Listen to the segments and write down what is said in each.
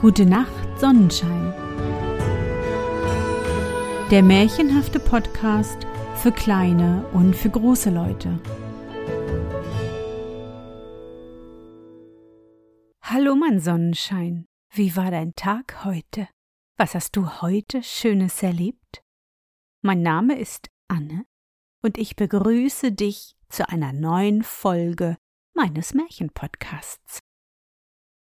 Gute Nacht, Sonnenschein. Der märchenhafte Podcast für kleine und für große Leute. Hallo, mein Sonnenschein. Wie war dein Tag heute? Was hast du heute Schönes erlebt? Mein Name ist Anne und ich begrüße dich zu einer neuen Folge meines Märchenpodcasts.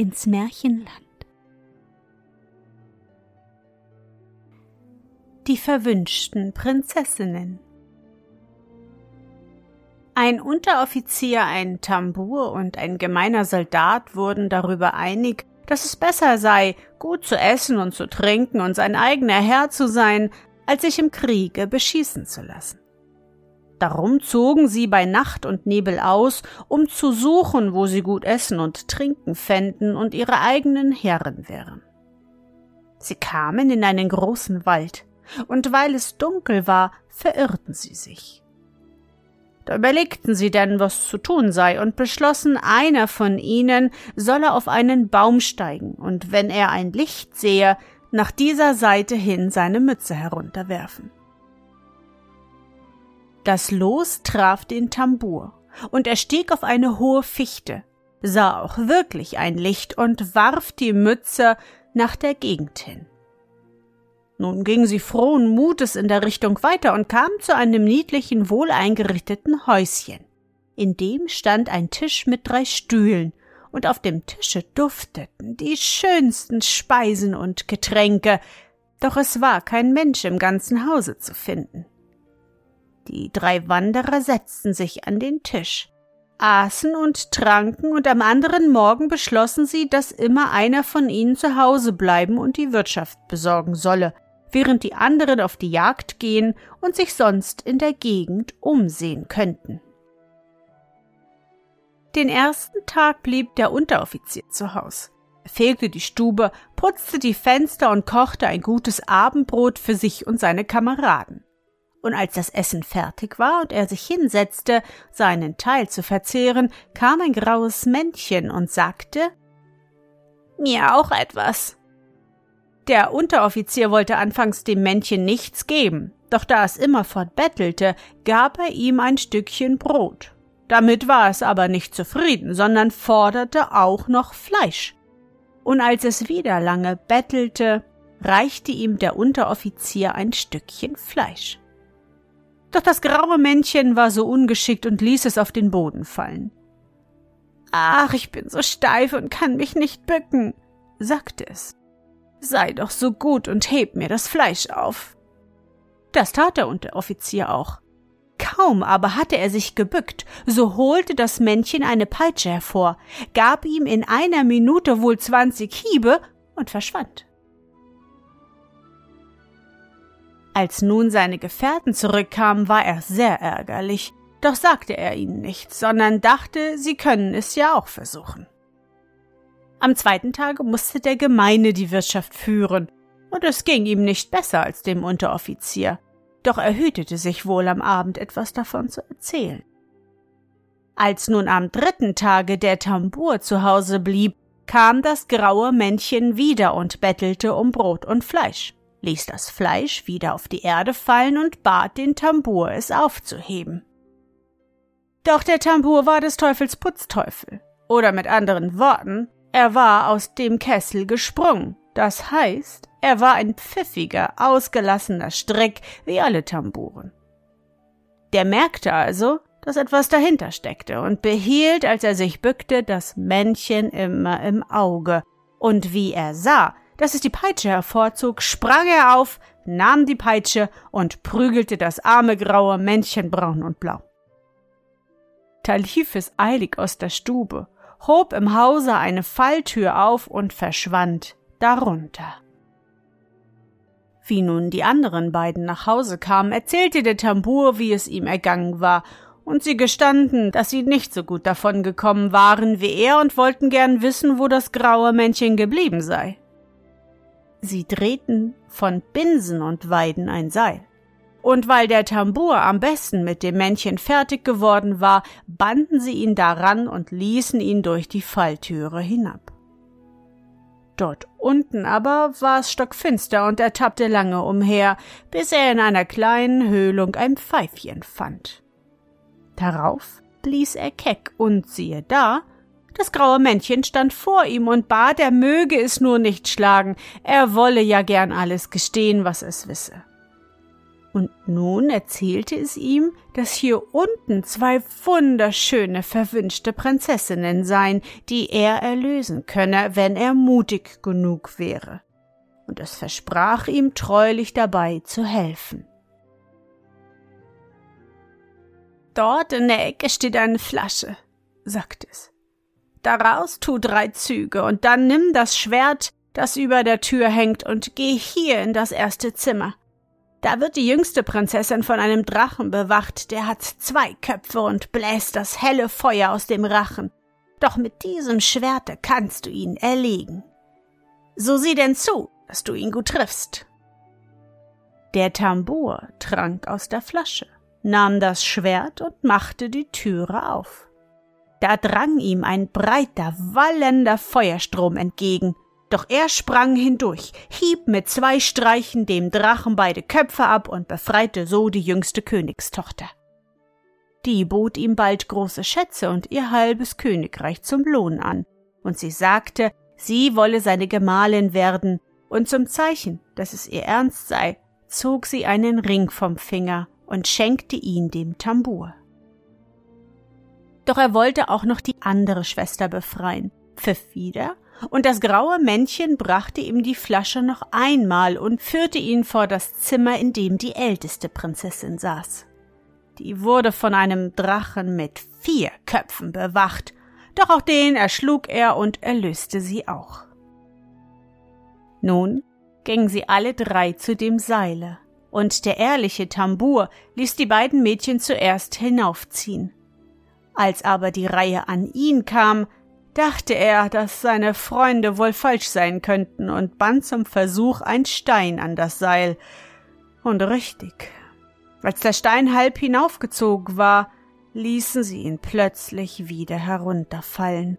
ins Märchenland. Die verwünschten Prinzessinnen Ein Unteroffizier, ein Tambour und ein gemeiner Soldat wurden darüber einig, dass es besser sei, gut zu essen und zu trinken und sein eigener Herr zu sein, als sich im Kriege beschießen zu lassen. Darum zogen sie bei Nacht und Nebel aus, um zu suchen, wo sie gut essen und trinken fänden und ihre eigenen Herren wären. Sie kamen in einen großen Wald, und weil es dunkel war, verirrten sie sich. Da überlegten sie denn, was zu tun sei, und beschlossen, einer von ihnen solle auf einen Baum steigen, und wenn er ein Licht sehe, nach dieser Seite hin seine Mütze herunterwerfen. Das Los traf den Tambour, und er stieg auf eine hohe Fichte, sah auch wirklich ein Licht und warf die Mütze nach der Gegend hin. Nun ging sie frohen Mutes in der Richtung weiter und kam zu einem niedlichen, wohl eingerichteten Häuschen. In dem stand ein Tisch mit drei Stühlen, und auf dem Tische dufteten die schönsten Speisen und Getränke, doch es war kein Mensch im ganzen Hause zu finden. Die drei Wanderer setzten sich an den Tisch, aßen und tranken, und am anderen Morgen beschlossen sie, dass immer einer von ihnen zu Hause bleiben und die Wirtschaft besorgen solle, während die anderen auf die Jagd gehen und sich sonst in der Gegend umsehen könnten. Den ersten Tag blieb der Unteroffizier zu Haus. Er fegte die Stube, putzte die Fenster und kochte ein gutes Abendbrot für sich und seine Kameraden und als das Essen fertig war und er sich hinsetzte, seinen Teil zu verzehren, kam ein graues Männchen und sagte Mir auch etwas. Der Unteroffizier wollte anfangs dem Männchen nichts geben, doch da es immerfort bettelte, gab er ihm ein Stückchen Brot. Damit war es aber nicht zufrieden, sondern forderte auch noch Fleisch. Und als es wieder lange bettelte, reichte ihm der Unteroffizier ein Stückchen Fleisch. Doch das graue Männchen war so ungeschickt und ließ es auf den Boden fallen. Ach, ich bin so steif und kann mich nicht bücken, sagte es. Sei doch so gut und heb mir das Fleisch auf. Das tat der Unteroffizier auch. Kaum aber hatte er sich gebückt, so holte das Männchen eine Peitsche hervor, gab ihm in einer Minute wohl zwanzig Hiebe und verschwand. Als nun seine Gefährten zurückkamen, war er sehr ärgerlich, doch sagte er ihnen nichts, sondern dachte, sie können es ja auch versuchen. Am zweiten Tage musste der Gemeine die Wirtschaft führen, und es ging ihm nicht besser als dem Unteroffizier, doch er hütete sich wohl am Abend etwas davon zu erzählen. Als nun am dritten Tage der Tambour zu Hause blieb, kam das graue Männchen wieder und bettelte um Brot und Fleisch ließ das Fleisch wieder auf die Erde fallen und bat den Tambour, es aufzuheben. Doch der Tambour war des Teufels Putzteufel, oder mit anderen Worten, er war aus dem Kessel gesprungen, das heißt, er war ein pfiffiger, ausgelassener Strick wie alle Tambouren. Der merkte also, dass etwas dahinter steckte und behielt, als er sich bückte, das Männchen immer im Auge, und wie er sah, dass es die Peitsche hervorzog, sprang er auf, nahm die Peitsche und prügelte das arme graue Männchen braun und blau. Da lief es eilig aus der Stube, hob im Hause eine Falltür auf und verschwand darunter. Wie nun die anderen beiden nach Hause kamen, erzählte der Tambour, wie es ihm ergangen war, und sie gestanden, dass sie nicht so gut davon gekommen waren wie er und wollten gern wissen, wo das graue Männchen geblieben sei. Sie drehten von Binsen und Weiden ein Seil. Und weil der Tambour am besten mit dem Männchen fertig geworden war, banden sie ihn daran und ließen ihn durch die Falltüre hinab. Dort unten aber war es stockfinster und er tappte lange umher, bis er in einer kleinen Höhlung ein Pfeifchen fand. Darauf blies er keck und siehe da, das graue Männchen stand vor ihm und bat, er möge es nur nicht schlagen, er wolle ja gern alles gestehen, was es wisse. Und nun erzählte es ihm, dass hier unten zwei wunderschöne verwünschte Prinzessinnen seien, die er erlösen könne, wenn er mutig genug wäre. Und es versprach ihm treulich dabei zu helfen. Dort in der Ecke steht eine Flasche, sagte es. Daraus tu drei Züge und dann nimm das Schwert, das über der Tür hängt, und geh hier in das erste Zimmer. Da wird die jüngste Prinzessin von einem Drachen bewacht, der hat zwei Köpfe und bläst das helle Feuer aus dem Rachen. Doch mit diesem Schwerte kannst du ihn erlegen. So sieh denn zu, dass du ihn gut triffst. Der Tambour trank aus der Flasche, nahm das Schwert und machte die Türe auf. Da drang ihm ein breiter, wallender Feuerstrom entgegen, doch er sprang hindurch, hieb mit zwei Streichen dem Drachen beide Köpfe ab und befreite so die jüngste Königstochter. Die bot ihm bald große Schätze und ihr halbes Königreich zum Lohn an, und sie sagte, sie wolle seine Gemahlin werden, und zum Zeichen, dass es ihr ernst sei, zog sie einen Ring vom Finger und schenkte ihn dem Tambour. Doch er wollte auch noch die andere Schwester befreien, pfiff wieder und das graue Männchen brachte ihm die Flasche noch einmal und führte ihn vor das Zimmer, in dem die älteste Prinzessin saß. Die wurde von einem Drachen mit vier Köpfen bewacht, doch auch den erschlug er und erlöste sie auch. Nun gingen sie alle drei zu dem Seile, und der ehrliche Tambour ließ die beiden Mädchen zuerst hinaufziehen. Als aber die Reihe an ihn kam, dachte er, dass seine Freunde wohl falsch sein könnten und band zum Versuch ein Stein an das Seil. Und richtig. Als der Stein halb hinaufgezogen war, ließen sie ihn plötzlich wieder herunterfallen.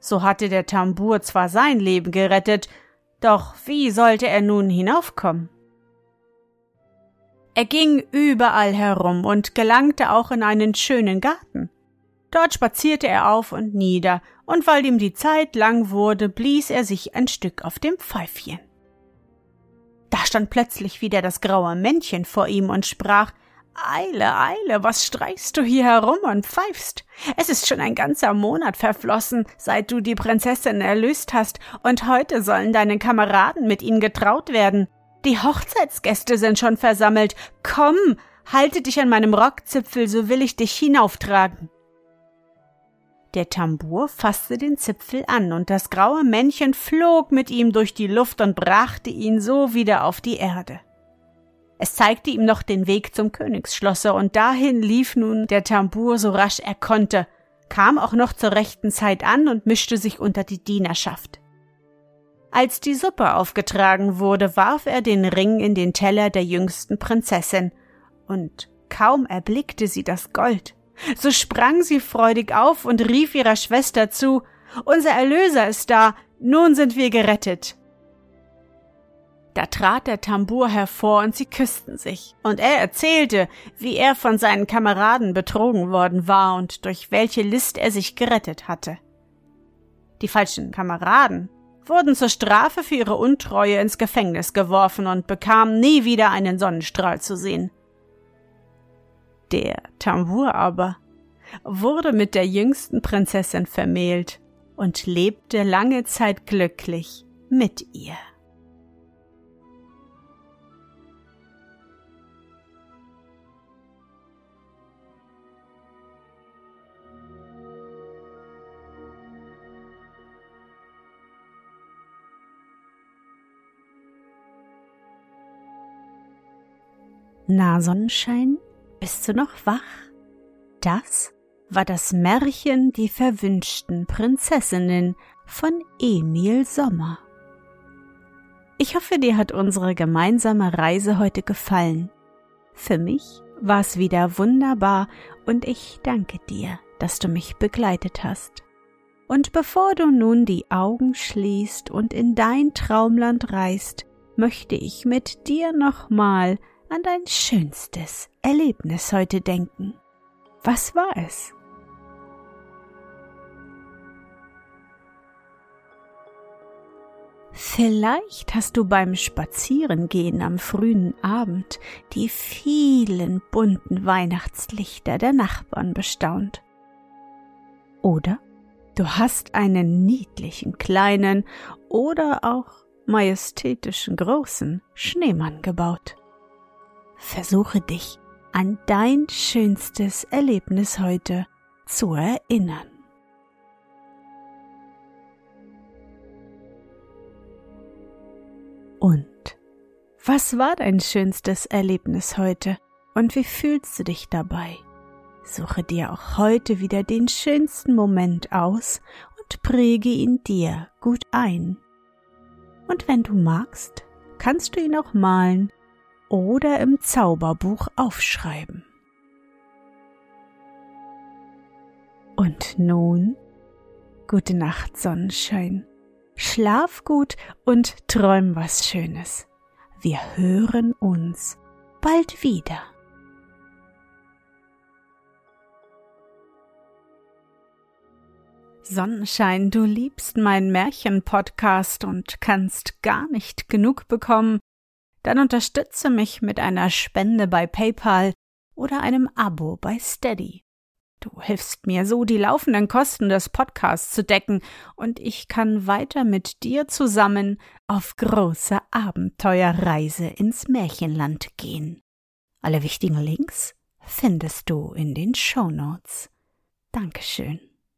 So hatte der Tambour zwar sein Leben gerettet, doch wie sollte er nun hinaufkommen? Er ging überall herum und gelangte auch in einen schönen Garten. Dort spazierte er auf und nieder, und weil ihm die Zeit lang wurde, blies er sich ein Stück auf dem Pfeifchen. Da stand plötzlich wieder das graue Männchen vor ihm und sprach Eile, Eile, was streichst du hier herum und pfeifst? Es ist schon ein ganzer Monat verflossen, seit du die Prinzessin erlöst hast, und heute sollen deine Kameraden mit ihnen getraut werden. Die Hochzeitsgäste sind schon versammelt. Komm, halte dich an meinem Rockzipfel, so will ich dich hinauftragen. Der Tambour fasste den Zipfel an, und das graue Männchen flog mit ihm durch die Luft und brachte ihn so wieder auf die Erde. Es zeigte ihm noch den Weg zum Königsschlosse, und dahin lief nun der Tambour so rasch er konnte, kam auch noch zur rechten Zeit an und mischte sich unter die Dienerschaft. Als die Suppe aufgetragen wurde, warf er den Ring in den Teller der jüngsten Prinzessin, und kaum erblickte sie das Gold, so sprang sie freudig auf und rief ihrer Schwester zu Unser Erlöser ist da, nun sind wir gerettet. Da trat der Tambour hervor und sie küssten sich, und er erzählte, wie er von seinen Kameraden betrogen worden war und durch welche List er sich gerettet hatte. Die falschen Kameraden wurden zur Strafe für ihre Untreue ins Gefängnis geworfen und bekamen nie wieder einen Sonnenstrahl zu sehen. Der Tambour aber wurde mit der jüngsten Prinzessin vermählt und lebte lange Zeit glücklich mit ihr. Na, Sonnenschein, bist du noch wach? Das war das Märchen Die verwünschten Prinzessinnen von Emil Sommer. Ich hoffe, dir hat unsere gemeinsame Reise heute gefallen. Für mich war es wieder wunderbar und ich danke dir, dass du mich begleitet hast. Und bevor du nun die Augen schließt und in dein Traumland reist, möchte ich mit dir nochmal an dein schönstes Erlebnis heute denken. Was war es? Vielleicht hast du beim Spazierengehen am frühen Abend die vielen bunten Weihnachtslichter der Nachbarn bestaunt. Oder du hast einen niedlichen kleinen oder auch majestätischen großen Schneemann gebaut. Versuche dich an dein schönstes Erlebnis heute zu erinnern. Und was war dein schönstes Erlebnis heute und wie fühlst du dich dabei? Suche dir auch heute wieder den schönsten Moment aus und präge ihn dir gut ein. Und wenn du magst, kannst du ihn auch malen oder im Zauberbuch aufschreiben. Und nun, gute Nacht, Sonnenschein. Schlaf gut und träum was Schönes. Wir hören uns bald wieder. Sonnenschein, du liebst meinen Märchen-Podcast und kannst gar nicht genug bekommen dann unterstütze mich mit einer Spende bei PayPal oder einem Abo bei Steady. Du hilfst mir so, die laufenden Kosten des Podcasts zu decken, und ich kann weiter mit dir zusammen auf große Abenteuerreise ins Märchenland gehen. Alle wichtigen Links findest du in den Show Notes. Dankeschön.